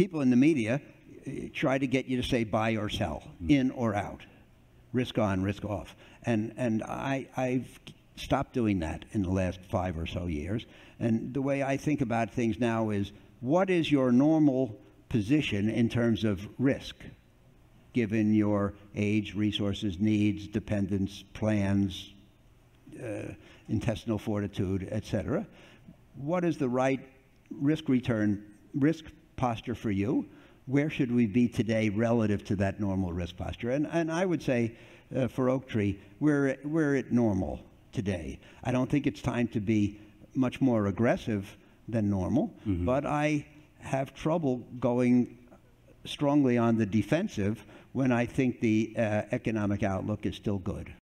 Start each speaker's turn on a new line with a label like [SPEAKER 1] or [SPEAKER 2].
[SPEAKER 1] people in the media uh, try to get you to say buy or sell, in or out, risk on, risk off. And, and I, I've stopped doing that in the last five or so years. And the way I think about things now is what is your normal position in terms of risk, given your age, resources, needs, dependence, plans, uh, intestinal fortitude, etc. What is the right risk return, risk posture for you? Where should we be today relative to that normal risk posture? And, and I would say uh, for Oaktree, we're, we're at normal today. I don't think it's time to be much more aggressive than normal,
[SPEAKER 2] Mm-hmm.
[SPEAKER 1] but I have trouble going strongly on the defensive when I think the uh, economic outlook is still good.